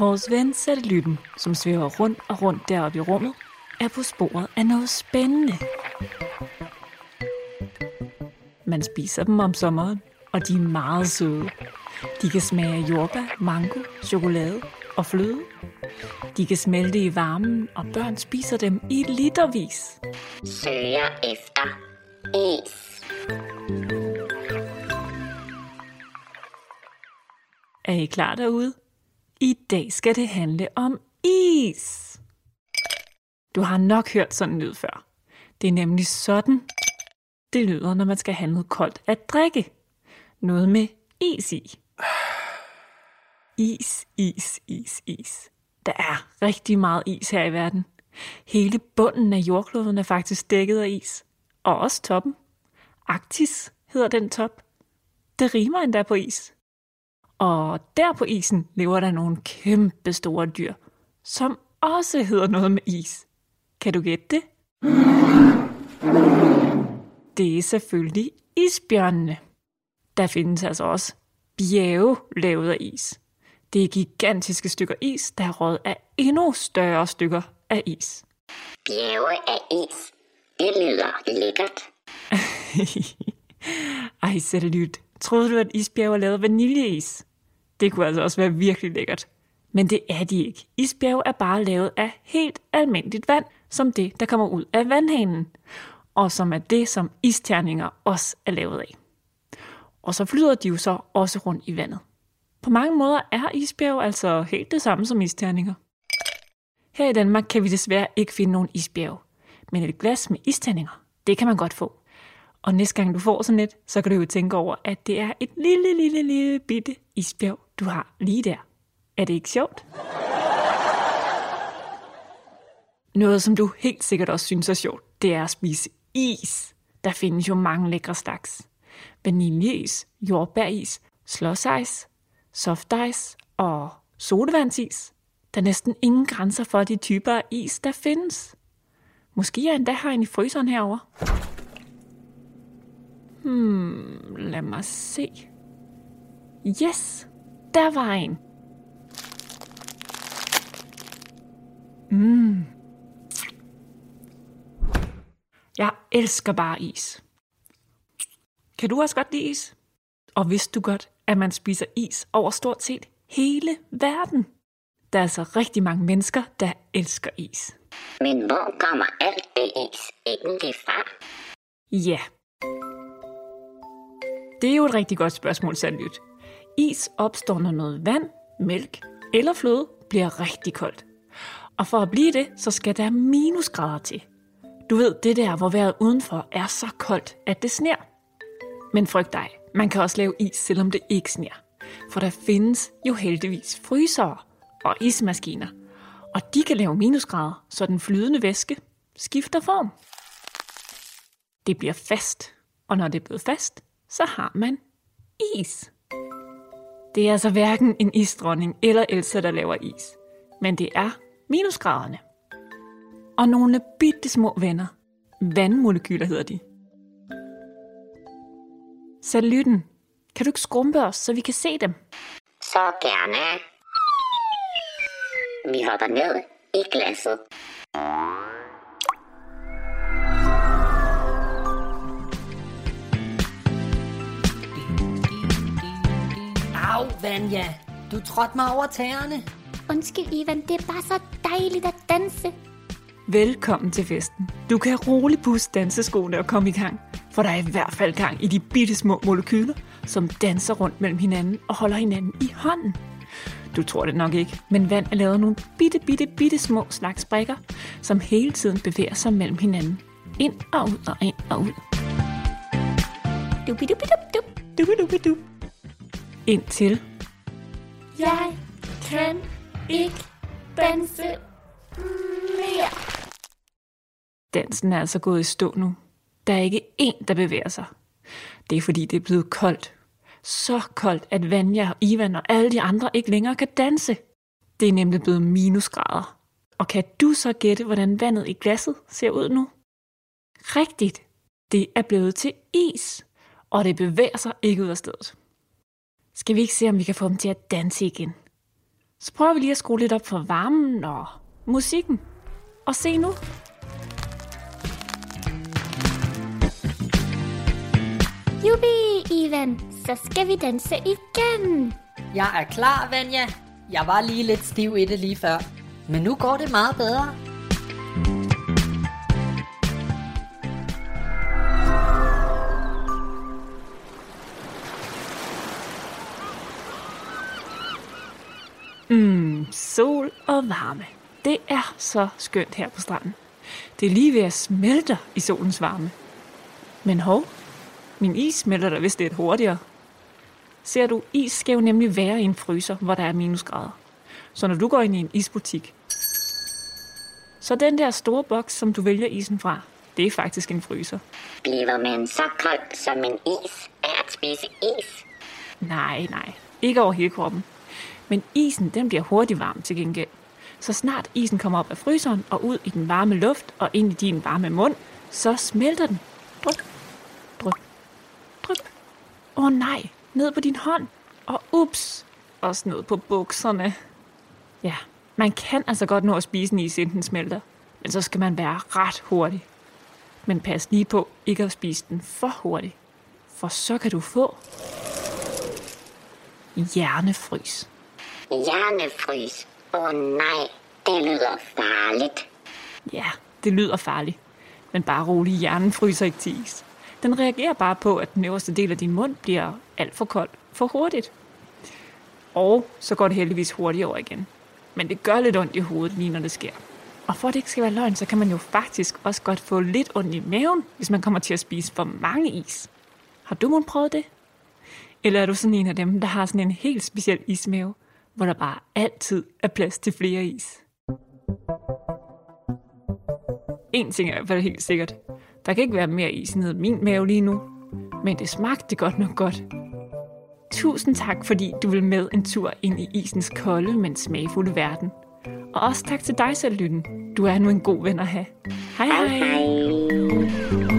Vores ven Satellytten, som svæver rundt og rundt deroppe i rummet, er på sporet af noget spændende. Man spiser dem om sommeren, og de er meget søde. De kan smage jordbær, mango, chokolade og fløde. De kan smelte i varmen, og børn spiser dem i litervis. Søger efter is. Er I klar derude? I dag skal det handle om is. Du har nok hørt sådan en lyd før. Det er nemlig sådan, det lyder, når man skal have noget koldt at drikke. Noget med is i. Is, is, is, is. Der er rigtig meget is her i verden. Hele bunden af jordkloden er faktisk dækket af is. Og også toppen. Arktis hedder den top. Det rimer endda på is. Og der på isen lever der nogle kæmpe store dyr, som også hedder noget med is. Kan du gætte det? Det er selvfølgelig isbjørnene. Der findes altså også bjerge lavet af is. Det er gigantiske stykker is, der er røget af endnu større stykker af is. Bjerge af is. Det lyder lækkert. Ej, satellit. Troede du, at isbjerge er lavet af vaniljeis? Det kunne altså også være virkelig lækkert. Men det er de ikke. Isbjerge er bare lavet af helt almindeligt vand, som det, der kommer ud af vandhanen. Og som er det, som isterninger også er lavet af. Og så flyder de jo så også rundt i vandet. På mange måder er isbjerge altså helt det samme som isterninger. Her i Danmark kan vi desværre ikke finde nogen isbjerge, Men et glas med isterninger, det kan man godt få. Og næste gang du får sådan et, så kan du jo tænke over, at det er et lille, lille, lille bitte isbjerg, du har lige der. Er det ikke sjovt? Noget, som du helt sikkert også synes er sjovt, det er at spise is. Der findes jo mange lækre slags. Vaniljeis, jordbæris, slåsejs, softice og sodavandsis. Der er næsten ingen grænser for de typer af is, der findes. Måske jeg endda har en i fryseren herover. Hmm, lad mig se. Yes, der var en. Mm. Jeg elsker bare is. Kan du også godt lide is? Og vidste du godt, at man spiser is over stort set hele verden? Der er altså rigtig mange mennesker, der elsker is. Men hvor kommer alt det is egentlig fra? Ja. Det er jo et rigtig godt spørgsmål, Sandlyt. Is opstår, når noget vand, mælk eller fløde bliver rigtig koldt. Og for at blive det, så skal der minusgrader til. Du ved, det der, hvor vejret udenfor er så koldt, at det sner. Men frygt dig, man kan også lave is, selvom det ikke sner. For der findes jo heldigvis frysere og ismaskiner. Og de kan lave minusgrader, så den flydende væske skifter form. Det bliver fast, og når det er blevet fast, så har man is. Det er altså hverken en isdronning eller Elsa, der laver is. Men det er minusgraderne. Og nogle bitte små venner. Vandmolekyler hedder de. Satellytten, kan du ikke skrumpe os, så vi kan se dem? Så gerne. Vi hopper ned i glasset. Au, Vanja. Du trådte mig over tæerne. Undskyld, Ivan, det er bare så dejligt at danse. Velkommen til festen. Du kan roligt puste danseskoene og komme i gang, for der er i hvert fald gang i de bitte små molekyler, som danser rundt mellem hinanden og holder hinanden i hånden. Du tror det nok ikke, men vand er lavet af nogle bitte, bitte, bitte små slags brikker, som hele tiden bevæger sig mellem hinanden. Ind og ud og ind og ud. Dubidubidubidup. Indtil Jeg kan ikke danse mere. dansen er altså gået i stå nu. Der er ikke én, der bevæger sig. Det er fordi, det er blevet koldt. Så koldt, at Vanja Ivan og alle de andre ikke længere kan danse. Det er nemlig blevet minusgrader. Og kan du så gætte, hvordan vandet i glasset ser ud nu? Rigtigt. Det er blevet til is. Og det bevæger sig ikke ud af stedet. Skal vi ikke se, om vi kan få dem til at danse igen? Så prøver vi lige at skrue lidt op for varmen og musikken. Og se nu. Jubi, Ivan. Så skal vi danse igen. Jeg er klar, Vanja. Jeg var lige lidt stiv i det lige før. Men nu går det meget bedre. Og varme. Det er så skønt her på stranden. Det er lige ved at smelte i solens varme. Men hov, min is smelter der vist lidt hurtigere. Ser du, is skal jo nemlig være i en fryser, hvor der er minusgrader. Så når du går ind i en isbutik, så den der store boks, som du vælger isen fra, det er faktisk en fryser. Bliver man så kold som en is af at spise is? Nej, nej, ikke over hele kroppen. Men isen, den bliver hurtigt varm til gengæld. Så snart isen kommer op af fryseren og ud i den varme luft og ind i din varme mund, så smelter den. Dryp, dryp, dryp. Åh oh, nej, ned på din hånd. Og ups, også ned på bukserne. Ja, man kan altså godt nå at spise en is, inden den smelter. Men så skal man være ret hurtig. Men pas lige på ikke at spise den for hurtigt. For så kan du få hjernefrys. Hjernefrys. Åh oh, nej, det lyder farligt. Ja, det lyder farligt. Men bare rolig, hjernen fryser ikke til is. Den reagerer bare på, at den øverste del af din mund bliver alt for kold for hurtigt. Og så går det heldigvis hurtigt over igen. Men det gør lidt ondt i hovedet, lige når det sker. Og for at det ikke skal være løgn, så kan man jo faktisk også godt få lidt ondt i maven, hvis man kommer til at spise for mange is. Har du måske prøvet det? Eller er du sådan en af dem, der har sådan en helt speciel ismave, hvor der bare altid er plads til flere is? En ting er i hvert fald helt sikkert. Der kan ikke være mere is ned i min mave lige nu. Men det smagte godt nok godt. Tusind tak, fordi du vil med en tur ind i isens kolde, men smagfulde verden. Og også tak til dig selv, Lytten. Du er nu en god ven at have. Hej hej! Hej.